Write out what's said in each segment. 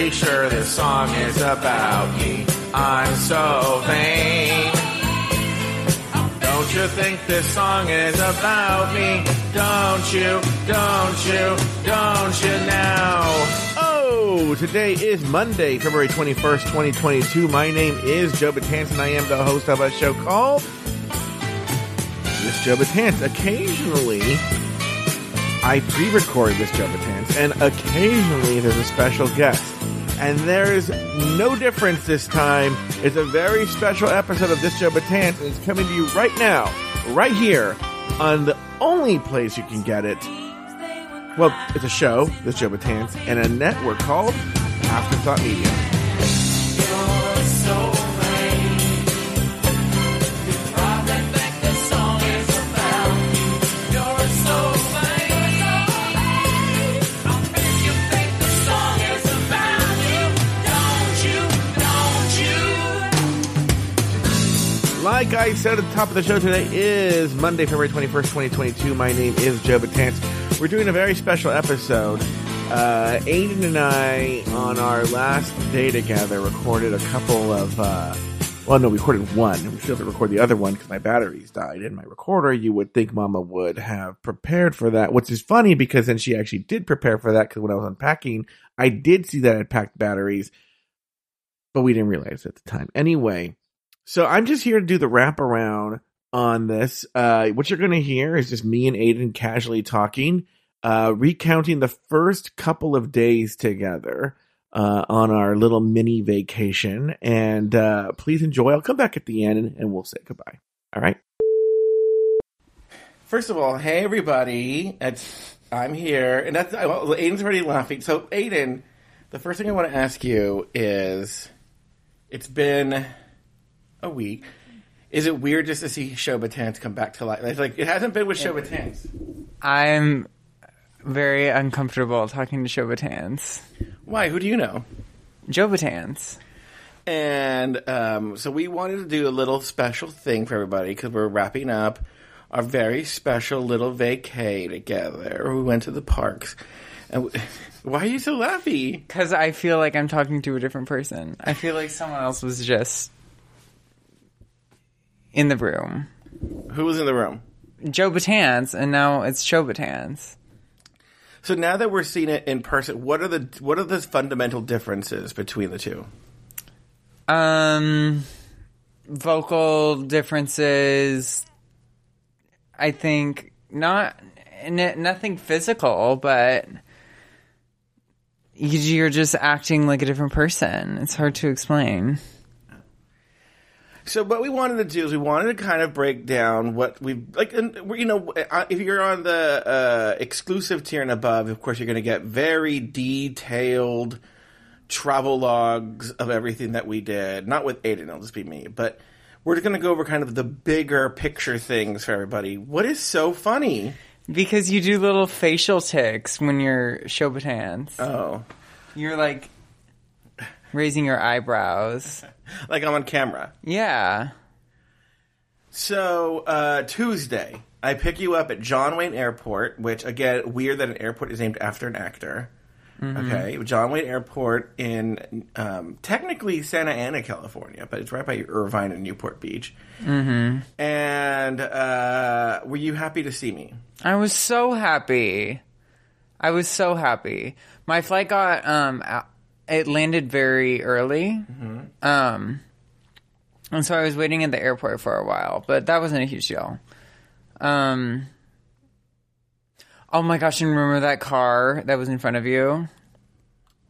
pretty sure this song is about me. I'm so vain. Don't you think this song is about me? Don't you, don't you, don't you now? Oh, today is Monday, February 21st, 2022. My name is Joe Betance and I am the host of a show called This Joe Betance. Occasionally, I pre-record this Joe Betance and occasionally there's a special guest. And there's no difference this time. It's a very special episode of This Joe Betance, and it's coming to you right now, right here, on the only place you can get it. Well, it's a show, This Joe Betance, and a network called Afterthought Media. Like I said at the top of the show, today is Monday, February 21st, 2022. My name is Joe Betance. We're doing a very special episode. Uh, Aiden and I, on our last day together, recorded a couple of, uh, well, no, we recorded one. We still have to record the other one because my batteries died in my recorder. You would think Mama would have prepared for that, which is funny because then she actually did prepare for that because when I was unpacking, I did see that I packed batteries, but we didn't realize at the time. Anyway, so I'm just here to do the wraparound on this. Uh, what you're going to hear is just me and Aiden casually talking, uh, recounting the first couple of days together uh, on our little mini vacation. And uh, please enjoy. I'll come back at the end and, and we'll say goodbye. All right. First of all, hey everybody, it's I'm here, and that's well, Aiden's already laughing. So Aiden, the first thing I want to ask you is, it's been a week. Is it weird just to see Showbatans come back to life? It's like it hasn't been with Showbatans. I'm very uncomfortable talking to Showbatans. Why? Who do you know? Joe Betance. And um, so we wanted to do a little special thing for everybody because we're wrapping up our very special little vacay together. We went to the parks. And we, why are you so laughy? Because I feel like I'm talking to a different person. I feel like someone else was just in the room. Who was in the room? Joe Betance, and now it's Show Betance. So now that we're seeing it in person, what are the what are the fundamental differences between the two? Um, vocal differences. I think not n- nothing physical, but you're just acting like a different person. It's hard to explain. So what we wanted to do is we wanted to kind of break down what we like. And you know, if you're on the uh, exclusive tier and above, of course, you're going to get very detailed travel logs of everything that we did. Not with Aiden, it'll just be me, but. We're going to go over kind of the bigger picture things for everybody. What is so funny? Because you do little facial ticks when you're Show Betance. Oh, You're like raising your eyebrows. like I'm on camera. Yeah. So uh, Tuesday, I pick you up at John Wayne Airport, which again, weird that an airport is named after an actor. Okay, John Wayne Airport in um, technically Santa Ana, California, but it's right by Irvine and Newport Beach. Mm-hmm. And uh, were you happy to see me? I was so happy. I was so happy. My flight got um it landed very early. Um and so I was waiting at the airport for a while, but that wasn't a huge deal. Um Oh my gosh, and remember that car that was in front of you?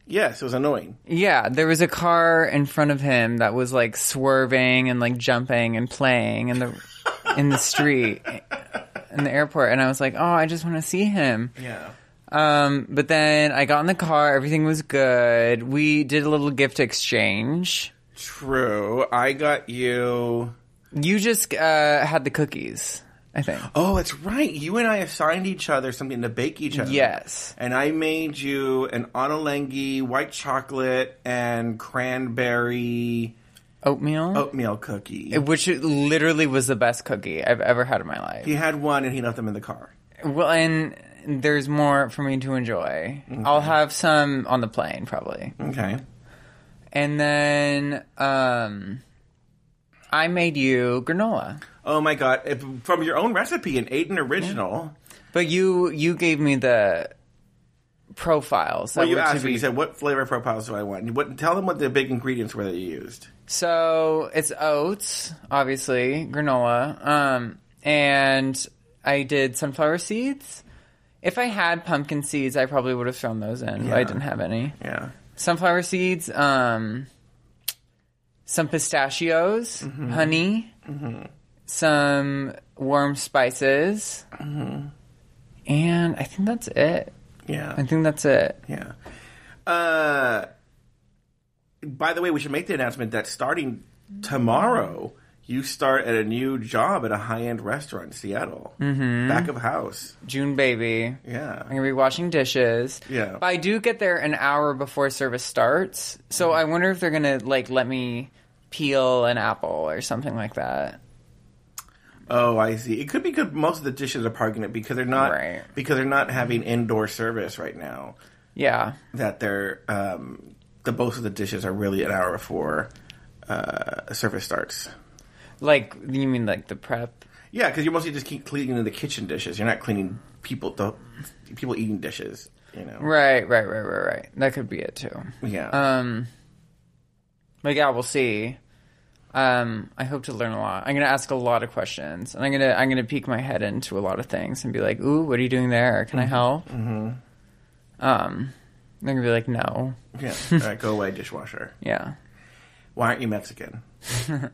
Yes, it was annoying. Yeah, there was a car in front of him that was like swerving and like jumping and playing in the in the street in the airport and I was like, "Oh, I just want to see him." Yeah. Um, but then I got in the car, everything was good. We did a little gift exchange. True. I got you. You just uh, had the cookies, I think. Oh, that's right. You and I assigned each other something to bake each other. Yes. And I made you an onolengi white chocolate and cranberry Oatmeal, oatmeal cookie. which literally was the best cookie I've ever had in my life. he had one and he left them in the car. Well, and there's more for me to enjoy. I'll have some on the plane probably. Okay. And then um I made you granola. Oh my god! If, from your own recipe, and ate an Aiden original. But you you gave me the profiles. Well, you asked me. You said, "What flavor profiles do I want?" What, tell them what the big ingredients were that you used. So it's oats, obviously, granola. Um and I did sunflower seeds. If I had pumpkin seeds, I probably would have thrown those in, but I Yeah. didn't have any. Yeah. sunflower seeds, um, some pistachios, Mm-hmm. honey, some warm spices, Mm-hmm. and I think that's it. Yeah. I think that's it. Yeah. Uh, by the way, we should make the announcement that starting tomorrow, you start at a new job at a high end restaurant in Seattle. Mm-hmm. Back of house. June baby. Yeah. I'm gonna be washing dishes. Yeah. But I do get there an hour before service starts, so Mm-hmm. I wonder if they're gonna like let me peel an apple or something like that. Oh, I see. It could be good. Most of the dishes are parking it because they're not Right. because they're not having indoor service right now. Yeah. That they're um, the most of the dishes are really an hour before uh, service starts. Like you mean like the prep? Yeah, because you're mostly just keep cleaning the kitchen dishes. You're not cleaning people the people eating dishes. You know. Right, right, right, right, right. That could be it too. Yeah. Um, but yeah, we'll see. Um, I hope to learn a lot. I'm gonna ask a lot of questions, and I'm gonna I'm gonna peek my head into a lot of things and be like, "Ooh, what are you doing there? Can I help?" Mm-hmm. Um, they're gonna be like, "No, yeah. All right, go away, dishwasher. yeah." Why aren't you Mexican?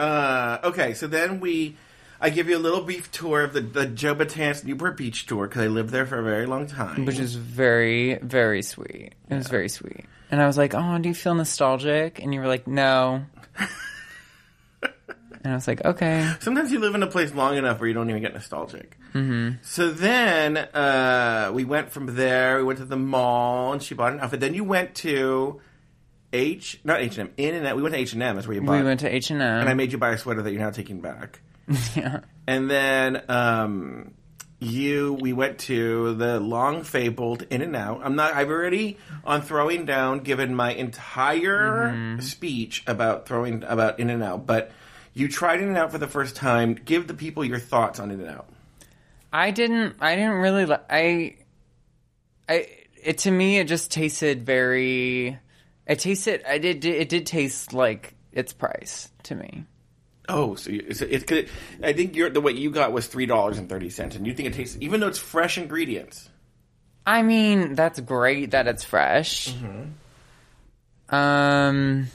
uh, okay, so then we, I give you a little brief tour of the the Joe Betance Newport Beach tour because I lived there for a very long time. Which is very, very sweet. It was very sweet. And I was like, "Oh, do you feel nostalgic?" And you were like, "No." and I was like, "Okay." Sometimes you live in a place long enough where you don't even get nostalgic. Mm-hmm. So then uh, we went from there. We went to the mall, and she bought an outfit. Then you went to H, not H and M, In and Out. We went to H and M. That's where you bought. We went to H and M, and I made you buy a sweater that you're now taking back. Yeah. And then um, you, we went to the long fabled In and Out. I'm not. I've already on throwing down given my entire speech about throwing about In and Out, but you tried In and Out for the first time. Give the people your thoughts on In and Out. I didn't. I didn't really. Li- I. I. It to me, it just tasted very. It tasted. I did. It did taste like its price to me. Oh, so it's, it, I think the what you got was three dollars and thirty cents, and you think it tastes even though it's fresh ingredients. I mean, that's great that it's fresh. Mm-hmm. Um,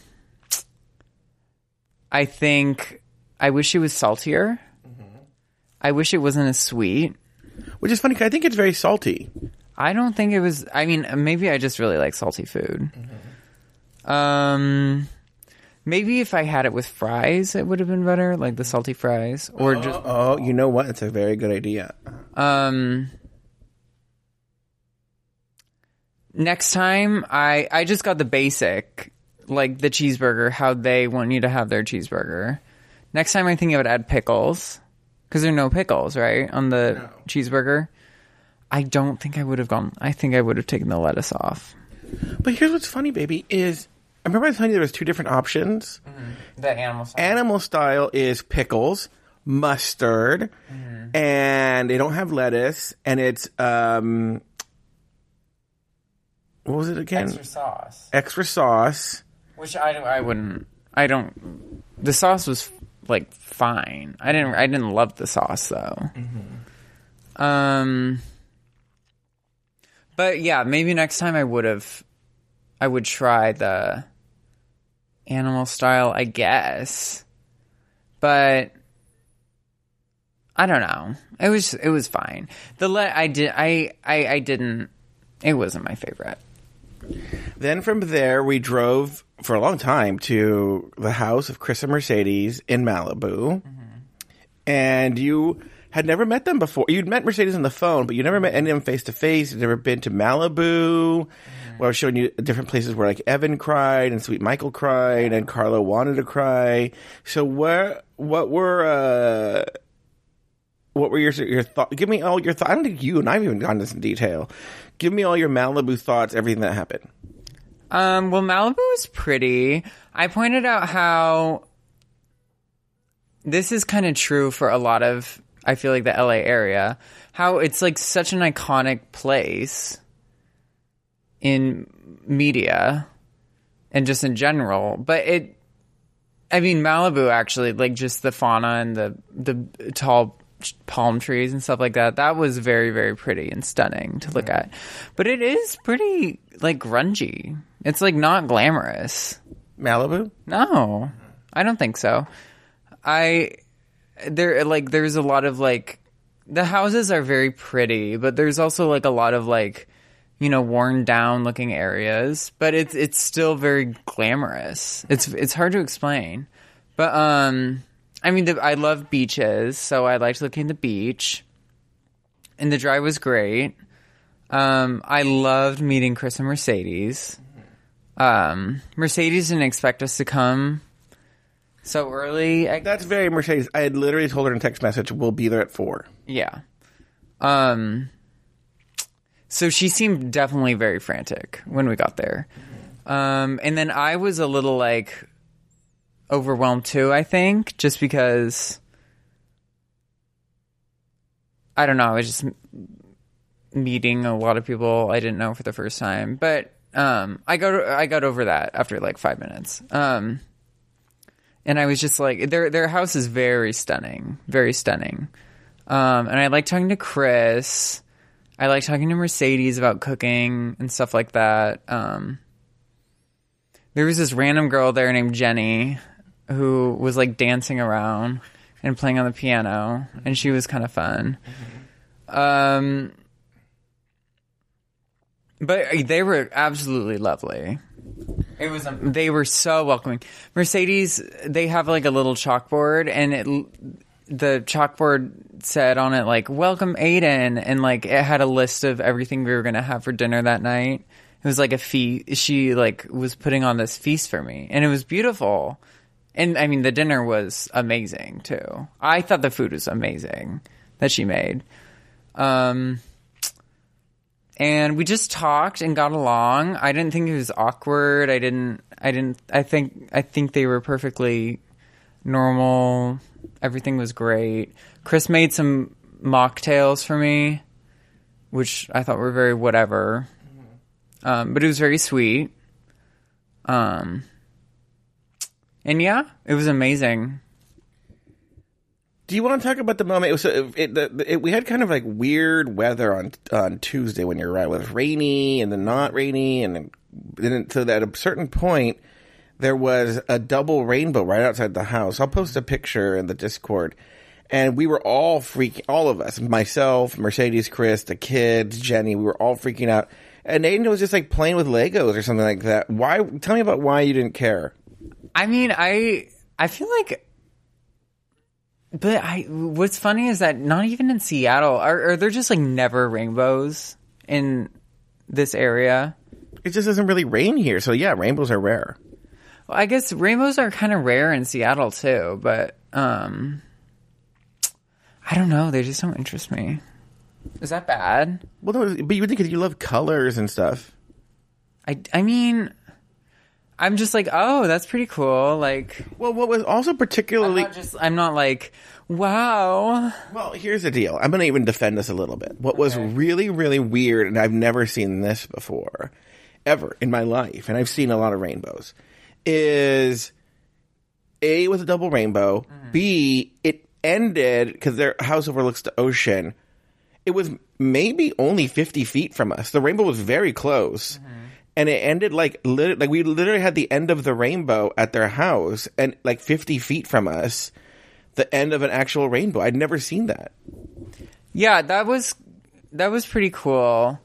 I think I wish it was saltier. Mm-hmm. I wish it wasn't as sweet. Which is funny. 'cause I think it's very salty. I don't think it was. I mean, maybe I just really like salty food. Mm-hmm. Um, maybe if I had it with fries, it would have been better, like the salty fries, or just Oh, you know what? It's a very good idea. um. Next time, I I just got the basic, like the cheeseburger, how they want you to have their cheeseburger. Next time, I think I would add pickles because there are no pickles, right, on the No. cheeseburger. I don't think I would have gone. I think I would have taken the lettuce off. But here's what's funny, baby, is I remember I was telling you there was two different options. The animal style. Animal style is pickles, mustard, and they don't have lettuce, and it's um, what was it again? extra sauce, Extra sauce. which I. I wouldn't. I don't. The sauce was like fine. I didn't. I didn't love the sauce though. Um. But yeah, maybe next time I would have. I would try the animal style, I guess. But I don't know. It was it was fine. The let I did I I I didn't. It wasn't my favorite. Then from there, we drove for a long time to the house of Chris and Mercedes in Malibu. Mm-hmm. And you had never met them before. You'd met Mercedes on the phone, but you never met any of them face to face. You'd never been to Malibu. Where I was showing you different places where like Evan cried and Sweet Michael cried and Carlo wanted to cry. So where, what were, uh, what were your your thoughts? Give me all your thoughts. I don't think you and I've even gone into some detail. Give me all your Malibu thoughts, everything that happened. Um, well, Malibu is pretty. I pointed out how this is kind of true for a lot of, I feel like the LA area, how it's like such an iconic place in media and just in general. But it, I mean, Malibu actually, like just the fauna and the, the tall palm trees and stuff like that, that was very, very pretty and stunning to look at. But it is pretty, like, grungy. It's like not glamorous. Malibu? No, I don't think so. I there like there's a lot of like the houses are very pretty, but there's also like a lot of like you know worn down looking areas, but it's it's still very glamorous. It's it's hard to explain. But um I mean the, I love beaches, so I liked looking at the beach. And the drive was great. Um I loved meeting Chris and Mercedes. Um Mercedes didn't expect us to come so early. I, That's very Mercedes. I had literally told her in text message, "We'll be there at 4. yeah. Um. So she seemed definitely very frantic when we got there. Um, and then I was a little like overwhelmed too. I think just because I don't know. I was just meeting a lot of people I didn't know for the first time, but um, I got I got over that after like five minutes. Um, and I was just like, their their house is very stunning, very stunning. Um, and I like talking to Chris. I like talking to Mercedes about cooking and stuff like that. Um, there was this random girl there named Jenny who was like dancing around and playing on the piano, and she was kind of fun. Um, but they were absolutely lovely. It was um, they were so welcoming. Mercedes, they have like a little chalkboard, and it the chalkboard said on it like "Welcome Aiden," and like it had a list of everything we were gonna have for dinner that night. It was like a feast. She like was putting on this feast for me, and it was beautiful. And I mean, the dinner was amazing too. I thought the food was amazing that she made. Um, and we just talked and got along. I didn't think it was awkward. I didn't. I didn't. I think. I think they were perfectly normal. Everything was great. Chris made some mocktails for me, which I thought were very whatever. Um, but it was very sweet. Um, and yeah, it was amazing. Do you want to talk about the moment? It was it, it, it, we had kind of like weird weather on on Tuesday when you were right. It was rainy and then not rainy, and then, then so that at a certain point there was a double rainbow right outside the house. I'll post a picture in the Discord, and we were all freaking. All of us, myself, Mercedes, Chris, the kids, Jenny, we were all freaking out. And Aiden was just like playing with Legos or something like that. Why? Tell me about why you didn't care. I mean, I I feel like but I what's funny is that not even in Seattle are, are there just like never rainbows in this area. It just doesn't really rain here, so yeah, rainbows are rare. Well, I guess rainbows are kind of rare in Seattle too, but um I don't know, they just don't interest me. Is that bad? Well, no, but you would think you love colors and stuff. I I mean I'm just like, "Oh, that's pretty cool." Like Well, what was also I'm particularly not just I'm not like, "Wow." well, here's the deal. I'm going to even defend this a little bit. What was really, really weird, and I've never seen this before, ever in my life, and I've seen a lot of rainbows, is a was a double rainbow. Mm-hmm. B it ended because their house overlooks the ocean. It was maybe only 50 feet from us. The rainbow was very close. Mm-hmm. And it ended like lit- like we literally had the end of the rainbow at their house and like 50 feet from us, the end of an actual rainbow. I'd never seen that. Yeah, that was that was pretty cool.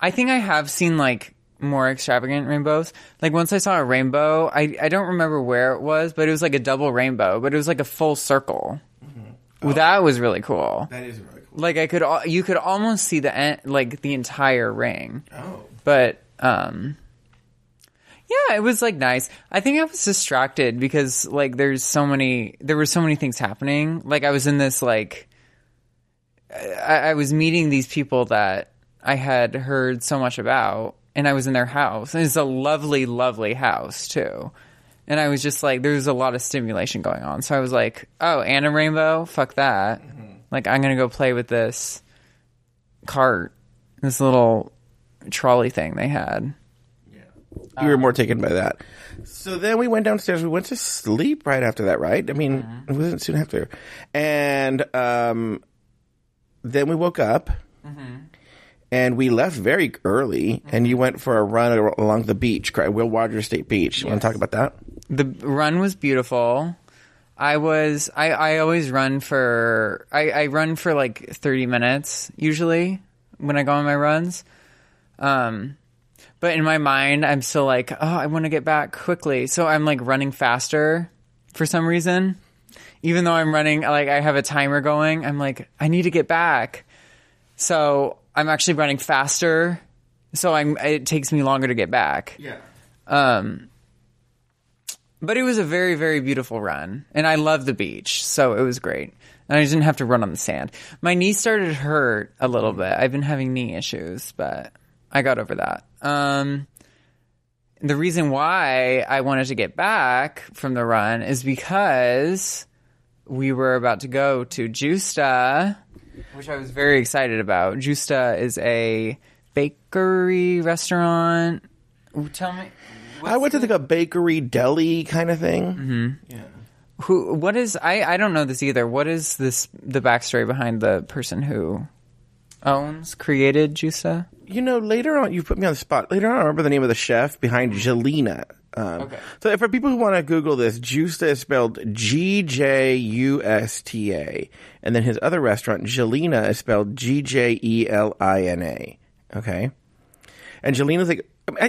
I think I have seen like more extravagant rainbows. Like once I saw a rainbow, I I don't remember where it was, but it was like a double rainbow, but it was like a full circle. Well, That was really cool. That is really cool. Like I could al- you could almost see the en- like the entire ring. Oh. But um yeah, it was like nice. I think I was distracted because like there's so many there were so many things happening. Like I was in this like I, I was meeting these people that I had heard so much about, and I was in their house. And it's a lovely, lovely house too. And I was just like, there's a lot of stimulation going on. So I was like, oh, Anna Rainbow, fuck that. Mm-hmm. Like, I'm gonna go play with this cart, this little trolley thing they had. Yeah. You were more taken by that. So then we went downstairs. We went to sleep right after that, right? I mean, uh-huh. it wasn't soon after. And um, then we woke up mm-hmm. And we left very early. And you went for a run along the beach. Will Rogers State Beach. You want to talk about that? The run was beautiful. I was I, I always run for I, I run for like thirty minutes usually when I go on my runs. Um but in my mind I'm still like, oh, I want to get back quickly. So I'm like running faster for some reason. Even though I'm running like I have a timer going, I'm like, I need to get back. So I'm actually running faster. So I'm it takes me longer to get back. Yeah. Um, but it was a very, very beautiful run, and I love the beach, so it was great. And I didn't have to run on the sand. My knee started to hurt a little bit. I've been having knee issues, but I got over that. Um, the reason why I wanted to get back from the run is because we were about to go to Gjusta, which I was very excited about. Gjusta is a bakery restaurant. Ooh, Tell me. I went to like a bakery deli kind of thing. Mm-hmm. Yeah. who what is I I don't know this either. What is this the backstory behind the person who owns created Gjusta? You know, later on, you put me on the spot. Later on, I remember the name of the chef behind Gjelina. Um, Okay. So, for people who want to Google this, Gjusta is spelled G J U S T A, and then his other restaurant, Gjelina, is spelled G J E L I N A. Okay, and Gjelina's like,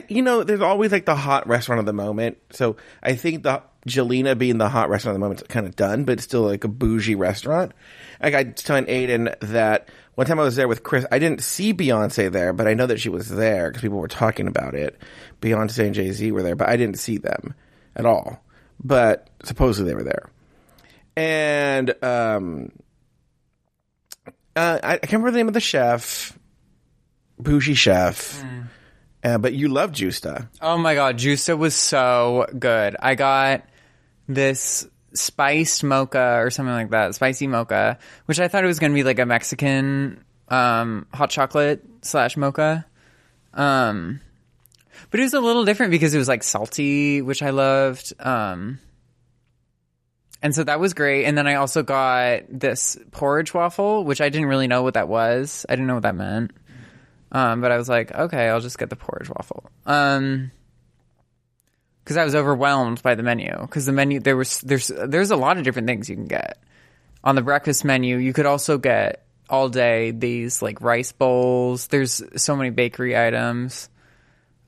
you know, there's always like the hot restaurant of the moment. So I think the Gjelina being the hot restaurant of the moment is kind of done, but it's still like a bougie restaurant. Like I was telling Aiden that one time I was there with Chris, I didn't see Beyonce there, but I know that she was there because people were talking about it. Beyonce and Jay Z were there, but I didn't see them at all. But supposedly they were there. And um, uh, I, I can't remember the name of the chef, bougie chef. Uh, but you love Gjusta. Oh my god, Gjusta was so good. I got this spiced mocha or something like that, spicy mocha, which I thought it was going to be like a Mexican um, hot chocolate slash mocha. Um, but it was a little different because it was like salty, which I loved. Um, and so that was great. And then I also got this porridge waffle, which I didn't really know what that was. I didn't know what that meant. Um, but I was like, okay, I'll just get the porridge waffle. Um, because I was overwhelmed by the menu. Because the menu there was there's there's a lot of different things you can get on the breakfast menu. You could also get all day these like rice bowls. There's so many bakery items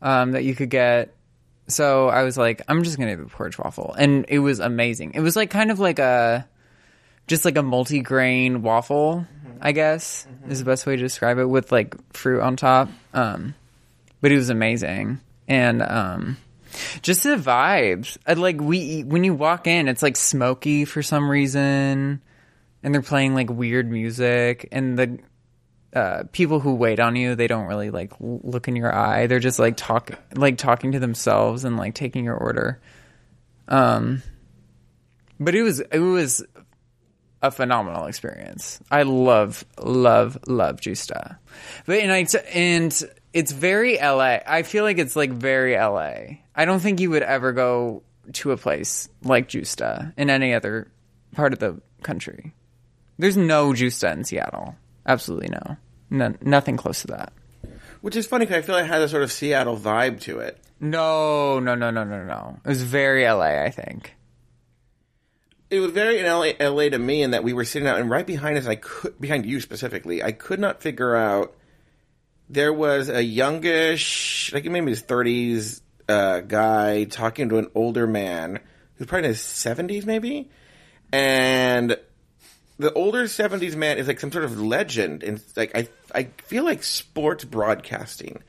um, that you could get. So I was like, I'm just gonna do the porridge waffle, and it was amazing. It was like kind of like a just like a multi-grain waffle, I guess is the best way to describe it, with like fruit on top. Um, but it was amazing, and um, just the vibes. I, like we when you walk in, it's like smoky for some reason, and they're playing like weird music, and the uh, people who wait on you, they don't really like look in your eye. They're just like talk, like talking to themselves and like taking your order. Um, but it was it was a phenomenal experience. I love, love, love Gjusta. But and I and it's very LA. I feel like it's like very LA. I don't think you would ever go to a place like Gjusta in any other part of the country. There's no Gjusta in Seattle. Absolutely no. no nothing close to that. Which is funny because I feel like it has a sort of Seattle vibe to it. No, no, no, no, no, no. It was very LA, I think. It was very in LA, LA to me in that we were sitting out and right behind us, I could behind you specifically, I could not figure out. There was a youngish, like maybe his thirties, uh, guy talking to an older man who's probably in his seventies, maybe, and the older 70s man is like some sort of legend. And like i i feel like sports broadcasting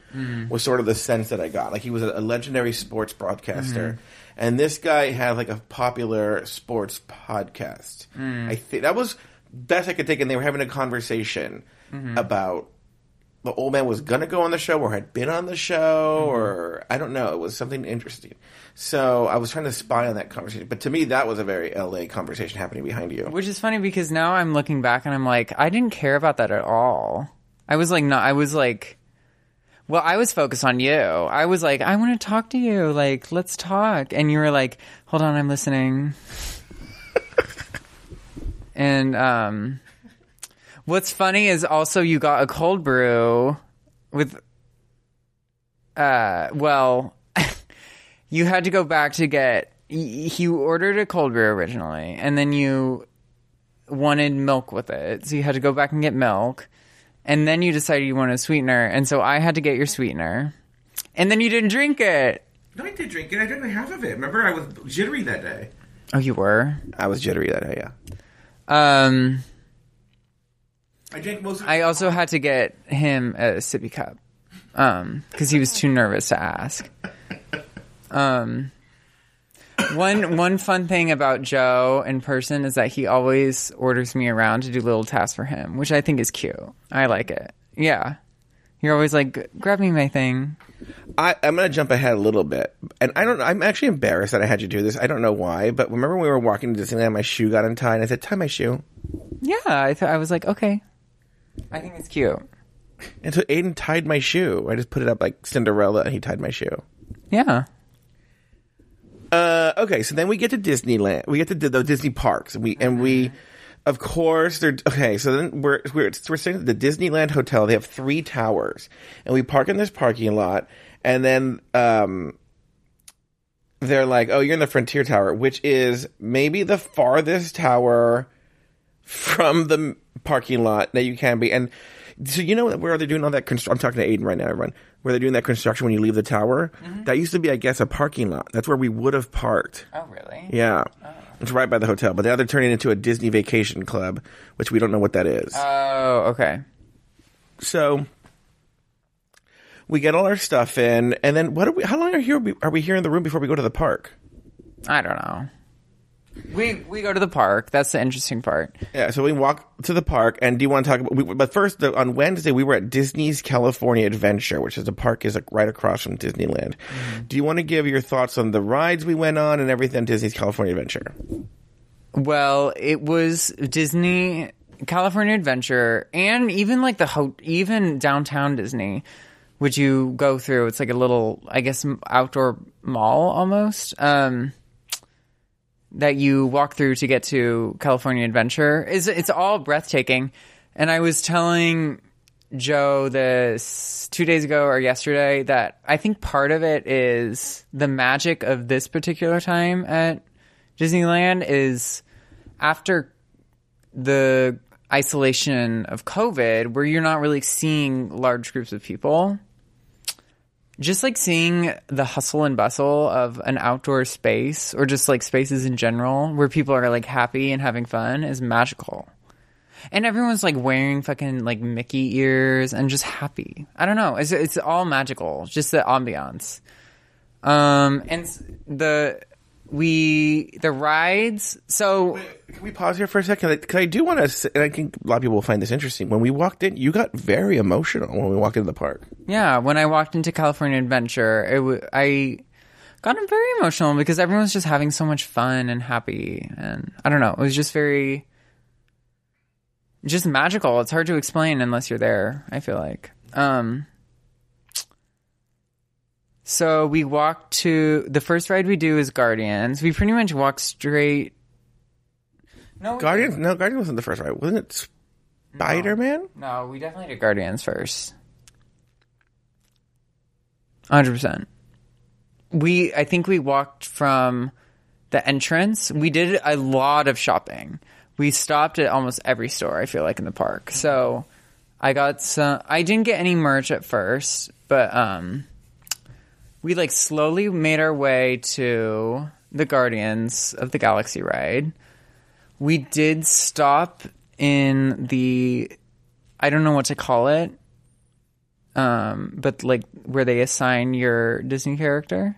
was sort of the sense that i got. Like he was a, legendary sports broadcaster. And this guy had like a popular sports podcast. I think that was best I could take, and they were having a conversation Mm-hmm. about the old man was gonna go on the show or had been on the show Mm-hmm. or I don't know. It was something interesting. So I was trying to spy on that conversation, but to me that was a very LA conversation happening behind you. Which is funny because now I'm looking back and I'm like, I didn't care about that at all. I was like, no, I was like, well, I was focused on you. I was like, I want to talk to you. Like, let's talk. And you were like, hold on, I'm listening. and um, what's funny is also you got a cold brew with, uh, well, you had to go back to get. y- You ordered a cold brew originally, and then you wanted milk with it, so you had to go back and get milk, and then you decided you wanted a sweetener, and so I had to get your sweetener, and then you didn't drink it. No, I did drink it. I drank half of it. Remember, I was jittery that day. Oh, you were. I was jittery that day. Yeah, Um, I drank most. of I also had to get him a sippy cup, um, because he was too nervous to ask. Um, one one fun thing about Joe in person is that he always orders me around to do little tasks for him, which I think is cute. I like it. Yeah, you're always like, grab me my thing. I, I'm going to jump ahead a little bit, and I don't. I'm actually embarrassed that I had you do this. I don't know why, but remember when we were walking to Disneyland, my shoe got untied, and I said, "Tie my shoe." Yeah, I thought I was like, okay, I think it's cute. And so Aiden tied my shoe. I just put it up like Cinderella, and he tied my shoe. Yeah. Uh, okay, so then we get to Disneyland. We get to the Disney parks, and we and we, of course, they're okay. So then we're we're we're staying at the Disneyland hotel. They have three towers, and we park in this parking lot, and then um, they're like, "Oh, you're in the Frontier Tower, which is maybe the farthest tower from the parking lot that you can be." And so you know where they're doing all that construction. I'm talking to Aiden right now, everyone. Where they're doing that construction when you leave the tower. Mm-hmm. That used to be, I guess, a parking lot. That's where we would have parked. Oh, really? Yeah. Oh. It's right by the hotel. But now they're turning it into a Disney vacation club, which we don't know what that is. Oh, okay. so we get all our stuff in, and then what are we? How long are here? Are we here in the room before we go to the park? I don't know. We we go to the park. That's the interesting part. Yeah. So we walk to the park, and do you want to talk about? We, but first, the, on Wednesday we were at Disney's California Adventure, which is a park is like right across from Disneyland. Do you want to give your thoughts on the rides we went on and everything? Disney's California Adventure. Well, it was Disney California Adventure and even like the ho- even downtown Disney, which you go through. It's like a little, I guess, outdoor mall almost. Um, that you walk through to get to California Adventure is it's all breathtaking. And I was telling Joe this two days ago or yesterday that I think part of it is the magic of this particular time at Disneyland is after the isolation of COVID, where you're not really seeing large groups of people. Just like seeing the hustle and bustle of an outdoor space or just like spaces in general where people are like happy and having fun is magical. And everyone's like wearing fucking like Mickey ears and just happy. I don't know. It's it's all magical. Just the ambiance. Um and the we the rides. So Can we pause here for a second? Because I do want to, and I think a lot of people will find this interesting. When we walked in, you got very emotional when we walked into the park. yeah, when I walked into California Adventure, it w- I got very emotional because everyone's just having so much fun and happy, and I don't know. It was just very just magical. It's hard to explain unless you're there. I feel like. Um, so we walk to the first ride we do is Guardians. We pretty much walk straight. No, we Guardians? No, Guardians wasn't the first ride. Wasn't it Spider Man? No, we definitely did Guardians first. Hundred percent. We, I think we walked from the entrance. We did a lot of shopping. We stopped at almost every store. I feel like in the park. So I got some. I didn't get any merch at first, but um, we like slowly made our way to the Guardians of the Galaxy ride. We did stop in the I don't know what to call it. Um, but like where they assign your Disney character.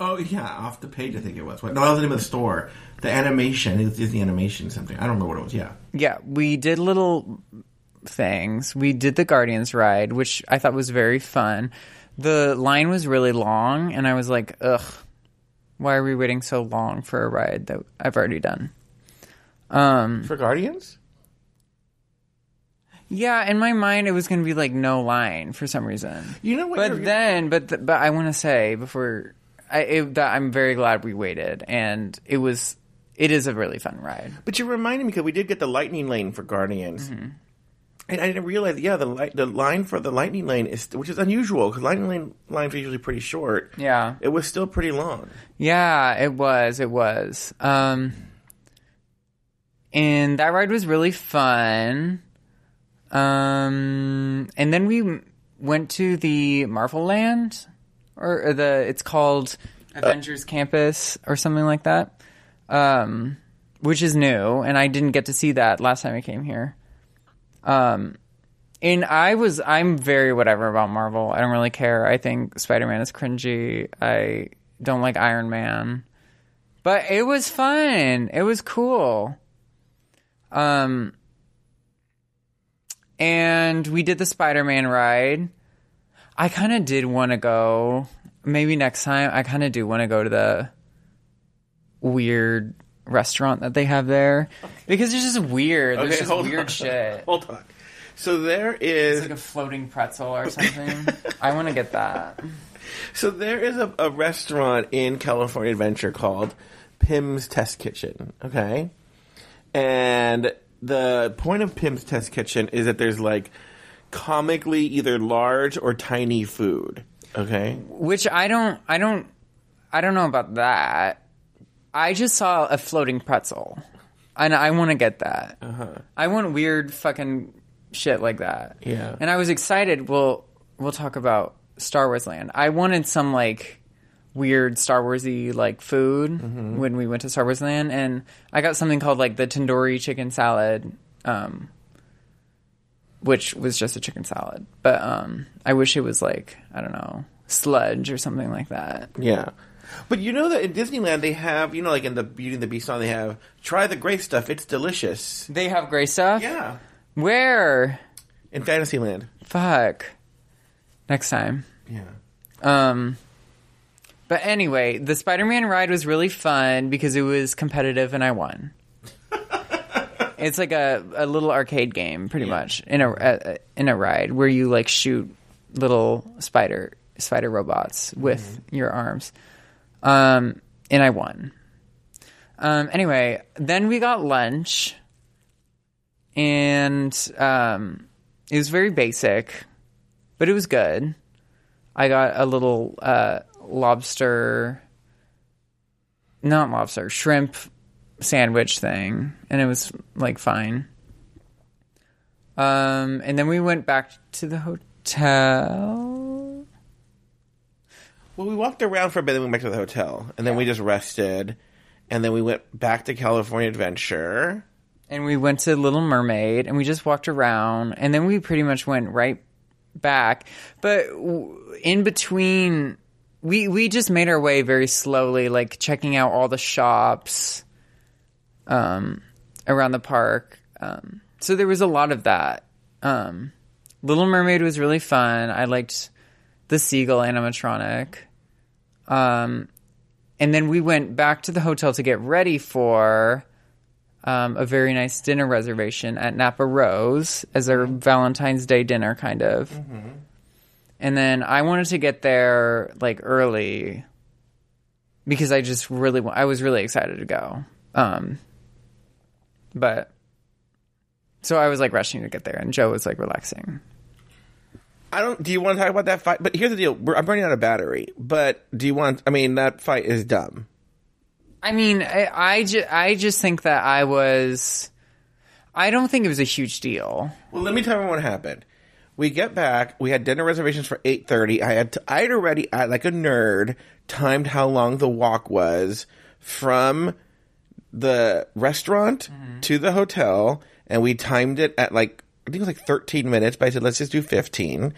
Oh yeah, off the page I think it was. What? No, that was the name of the store. The animation. It was Disney Animation something. I don't remember what it was. Yeah. Yeah, we did little things. We did the Guardians ride, which I thought was very fun. The line was really long, and I was like, ugh, why are we waiting so long for a ride that I've already done? Um, For Guardians. yeah, in my mind, it was going to be like no line for some reason. You know what? But you're- then, but th- but I want to say before, I it, that I'm very glad we waited, and it was it is a really fun ride. But you reminded me because we did get the lightning lane for Guardians. And I didn't realize, yeah, the light, the line for the lightning lane is, which is unusual because lightning lane lines are usually pretty short. Yeah. it was still pretty long. Yeah, it was. It was. Um, and that ride was really fun. Um, and then we m- went to the Marvel Land, or, or the it's called Avengers Campus or something like that, um, which is new, and I didn't get to see that last time I came here. Um, and I was I'm very whatever about Marvel. I don't really care. I think Spider Man is cringy. I don't like Iron Man. But it was fun. It was cool. Um and we did the Spider Man ride. I kind of did want to go. Maybe next time. I kind of do want to go to the weird restaurant that they have there because it's just weird. There's Okay, just hold weird on. shit. Hold on. So there is It's like a floating pretzel or something. I want to get that. so there is a, a restaurant in California Adventure called Pym's Test Kitchen. Okay, and the point of Pym's Test Kitchen is that there's like comically either large or tiny food. Okay, Which I don't, I don't, I don't know about that. I just saw a floating pretzel, and I want to get that. I want weird fucking shit like that. Yeah. And I was excited. We'll we'll talk about Star Wars Land. I wanted some like weird Star Warsy like food when we went to Star Wars Land, and I got something called like the tandoori chicken salad. Um, which was just a chicken salad. But um, I wish it was like I don't know sludge or something like that. Yeah. But you know that in Disneyland they have, you know, like in the Beauty and the Beast song, they have try the gray stuff. It's delicious. They have gray stuff. Yeah. Where? In Fantasyland. Fuck. Next time. Yeah. Um. But anyway, the Spider-Man ride was really fun because it was competitive and I won. it's like a, a little arcade game, pretty much in a, a in a ride where you like shoot little spider spider robots with your arms. Um, and I won. Um, anyway, then we got lunch, and um, it was very basic, but it was good. I got a little uh, lobster, not lobster, shrimp sandwich thing, and it was like fine. Um, and then we went back to the hotel. Well, we walked around for a bit, then we went back to the hotel, and then we just rested, and then we went back to California Adventure. and we went to Little Mermaid and we just walked around and then we pretty much went right back. But w- in between we we just made our way very slowly like checking out all the shops um around the park. Um so there was a lot of that. Um Little Mermaid was really fun. I liked the seagull animatronic um and then we went back to the hotel to get ready for um, a very nice dinner reservation at Napa Rose as our Valentine's Day dinner, kind of. And then I wanted to get there like early because I just really, I was really excited to go. Um, but so I was like rushing to get there, and Joe was like relaxing. I don't. Do you want to talk about that fight? But here's the deal: We're, I'm running out of battery. But do you want? I mean, that fight is dumb. I mean, I, I, ju- I just think that I was. I don't think it was a huge deal. Well, let me tell you what happened. We get back. We had dinner reservations for eight thirty. I had I had already, I, like a nerd, timed how long the walk was from the restaurant mm-hmm. to the hotel, and we timed it at like I think it was like thirteen minutes. But I said let's just do 15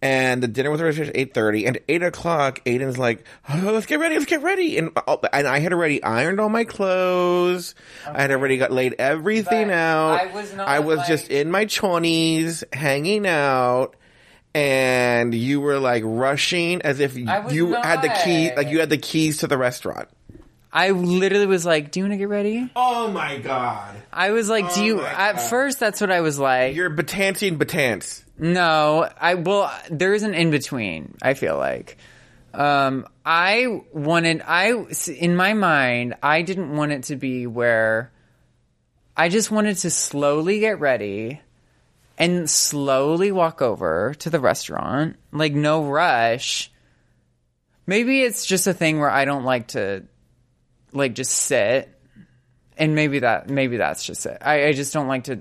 And the dinner was at eight thirty, and at eight o'clock, Aiden's like, oh, "Let's get ready, let's get ready." And uh, and I had already ironed all my clothes. I had already got laid everything But out. I was not, I was like- just in my chonies, hanging out, and you were like rushing as if you had the key, like you had the keys to the restaurant. I literally was like, "Do you want to get ready?" Oh my god! I was like, "Do Oh you?" At first, that's what I was like. You're batancing batance. No, I well, there is an in between. I feel like, um, I wanted I in my mind, I didn't want it to be where I just wanted to slowly get ready and slowly walk over to the restaurant, like no rush. Maybe it's just a thing where I don't like to, like, just sit, and maybe that maybe that's just it. I, I just don't like to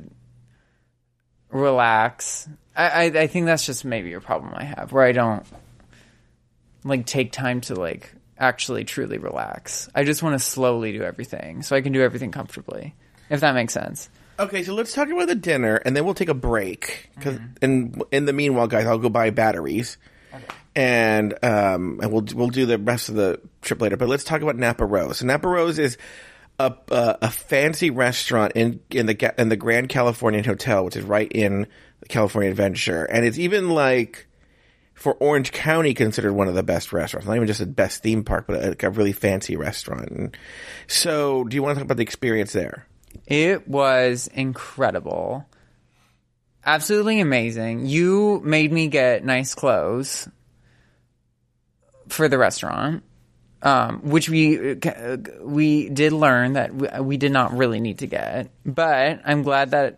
relax. I, I I think that's just maybe a problem I have where I don't like take time to like actually truly relax. I just want to slowly do everything so I can do everything comfortably. If that makes sense. Okay, so let's talk about the dinner, and then we'll take a break. Because, Mm-hmm. and in the meanwhile, guys, I'll go buy batteries, and um, and we'll we'll do the rest of the trip later. But let's talk about Napa Rose. Napa Rose is a a, a fancy restaurant in in the in the Grand Californian Hotel, which is right in the California Adventure, and it's even like for Orange County considered one of the best restaurants. Not even just the best theme park, but a, a really fancy restaurant. And so, do you want to talk about the experience there? It was incredible. Absolutely amazing. You made me get nice clothes for the restaurant. Um, which we we did learn that we, we did not really need to get, but I'm glad that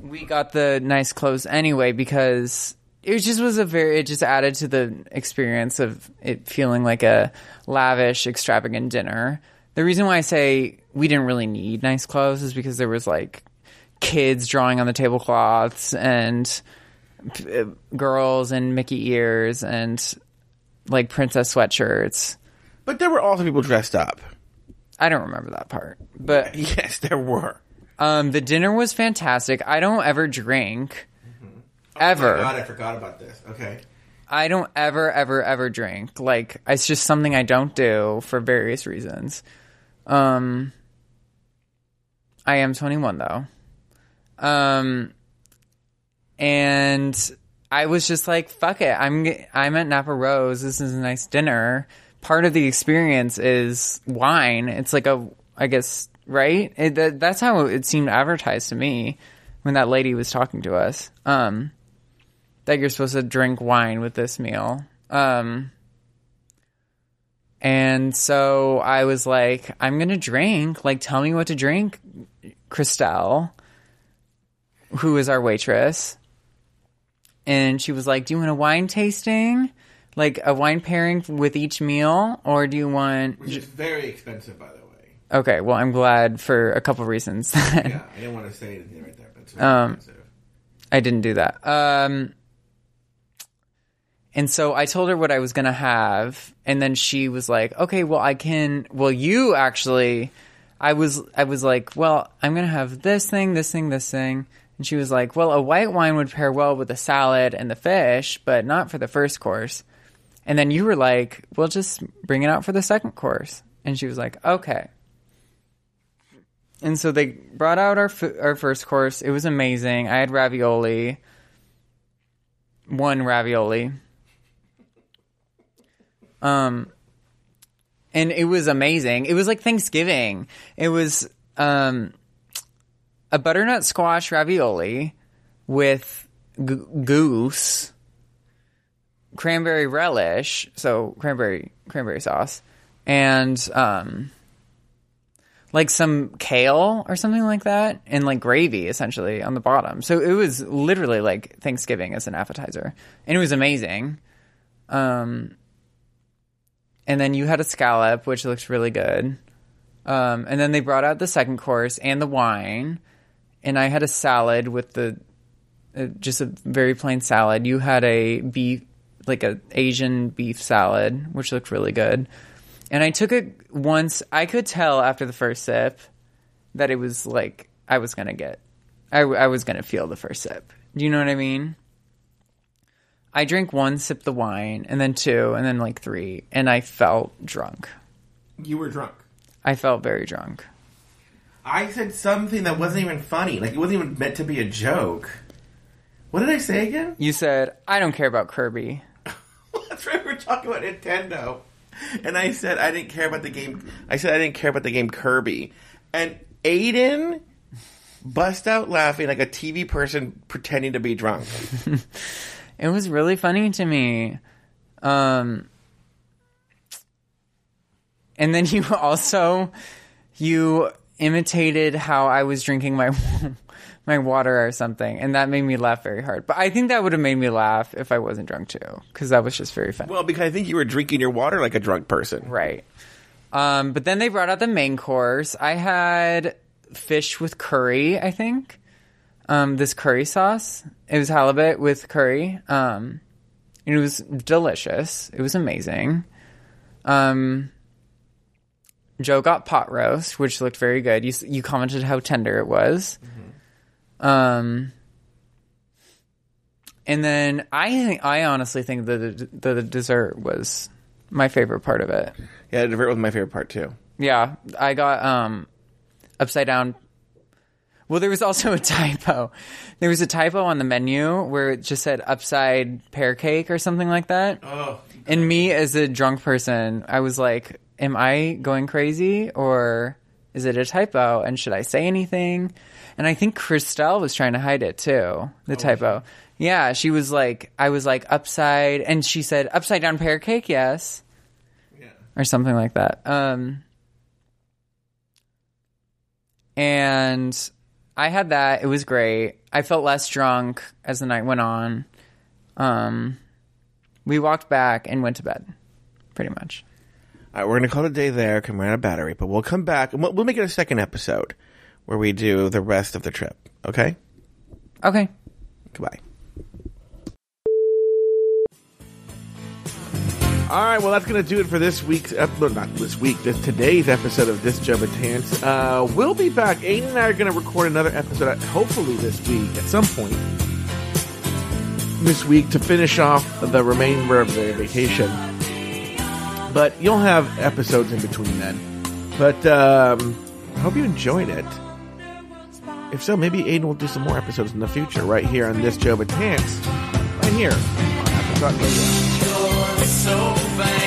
we got the nice clothes anyway because it just was a very it just added to the experience of it feeling like a lavish extravagant dinner the reason why i say we didn't really need nice clothes is because there was like kids drawing on the tablecloths and uh, girls in mickey ears and like princess sweatshirts But there were also people dressed up. i don't remember that part but Yes, there were. um the dinner was fantastic i don't ever drink ever God, I forgot about this. Okay. I don't ever, ever, ever drink. Like it's just something I don't do for various reasons. Um, I am 21 though. Um, and I was just like, "Fuck it, I'm I'm at Napa Rose. This is a nice dinner. Part of the experience is wine. It's like a, I guess, right? It, that, that's how it seemed advertised to me when that lady was talking to us. Um, that you're supposed to drink wine with this meal. Um, and so I was like, I'm going to drink. Like, tell me what to drink, Christelle, who is our waitress. And she was like, Do you want a wine tasting? Like a wine pairing with each meal? Or do you want. Which is very expensive, by the way. Okay, well, I'm glad for a couple reasons Yeah, I didn't want to say anything right there, but it's very Um, expensive. I didn't do that. Um, and so I told her what I was going to have. And then she was like, okay, well, I can, well, you actually, I was, I was like, well, I'm going to have this thing, this thing, this thing. And she was like, well, a white wine would pair well with the salad and the fish, but not for the first course. And then you were like, We'll just bring it out for the second course. And she was like, okay. And so they brought out our f- our first course. It was amazing. I had ravioli, one ravioli. Um, and it was amazing. It was like Thanksgiving. It was um a butternut squash ravioli with g- goose, cranberry relish, so cranberry cranberry sauce, and um like some kale or something like that and like gravy essentially on the bottom. So it was literally like Thanksgiving as an appetizer. And it was amazing. Um and then you had a scallop which looked really good. Um and then they brought out the second course and the wine and I had a salad with the uh, just a very plain salad. You had a beef like a Asian beef salad which looked really good. And I took it once. I could tell after the first sip that it was like I was gonna get, I, I was gonna feel the first sip. Do you know what I mean? I drank one sip of the wine, and then two, and then like three, and I felt drunk. You were drunk. I felt very drunk. I said something that wasn't even funny. Like it wasn't even meant to be a joke. What did I say again? You said, I don't care about Kirby. That's right. We're talking about Nintendo, and I said I didn't care about the game. I said I didn't care about the game Kirby, and Aiden bust out laughing like a TV person pretending to be drunk. It was really funny to me. Um, and then you also you imitated how I was drinking my my water or something, and that made me laugh very hard. But I think that would have made me laugh if I wasn't drunk too, because that was just very funny. well, because I think you were drinking your water like a drunk person. Right. Um, but then they brought out the main course. I had fish with curry, I think. Um, this curry sauce. It was halibut with curry. Um, and it was delicious. It was amazing. Um, Joe got pot roast, which looked very good. You you commented how tender it was. Um, and then I think I honestly think that the, the dessert was my favorite part of it. Yeah, the dessert was my favorite part too. Yeah, I got um upside down. Well, there was also a typo. There was a typo on the menu where it just said upside pear cake or something like that. Oh, And me as a drunk person, I was like, am I going crazy or is it a typo and should I say anything? And I think Christelle was trying to hide it too, the typo. Yeah, she was like I was like upside and she said upside down pear cake, yes yeah. or something like that. Um, and I had that. It was great. I felt less drunk as the night went on. Um, we walked back and went to bed, pretty much. All right, we're gonna call it a day there. Come out of battery, but we'll come back and we'll, we'll make it a second episode where we do the rest of the trip. Okay. Okay. Goodbye. All right, well, that's going to do it for this week's episode. Not this week, this today's episode of This Betance. Uh, we'll be back. Aiden and I are going to record another episode, uh, hopefully this week at some point this week to finish off the remainder of the vacation. But you'll have episodes in between then. But um, I hope you enjoyed it. If so, maybe Aiden will do some more episodes in the future, right here on this Joe Betance, right here on Radio. You're so bad.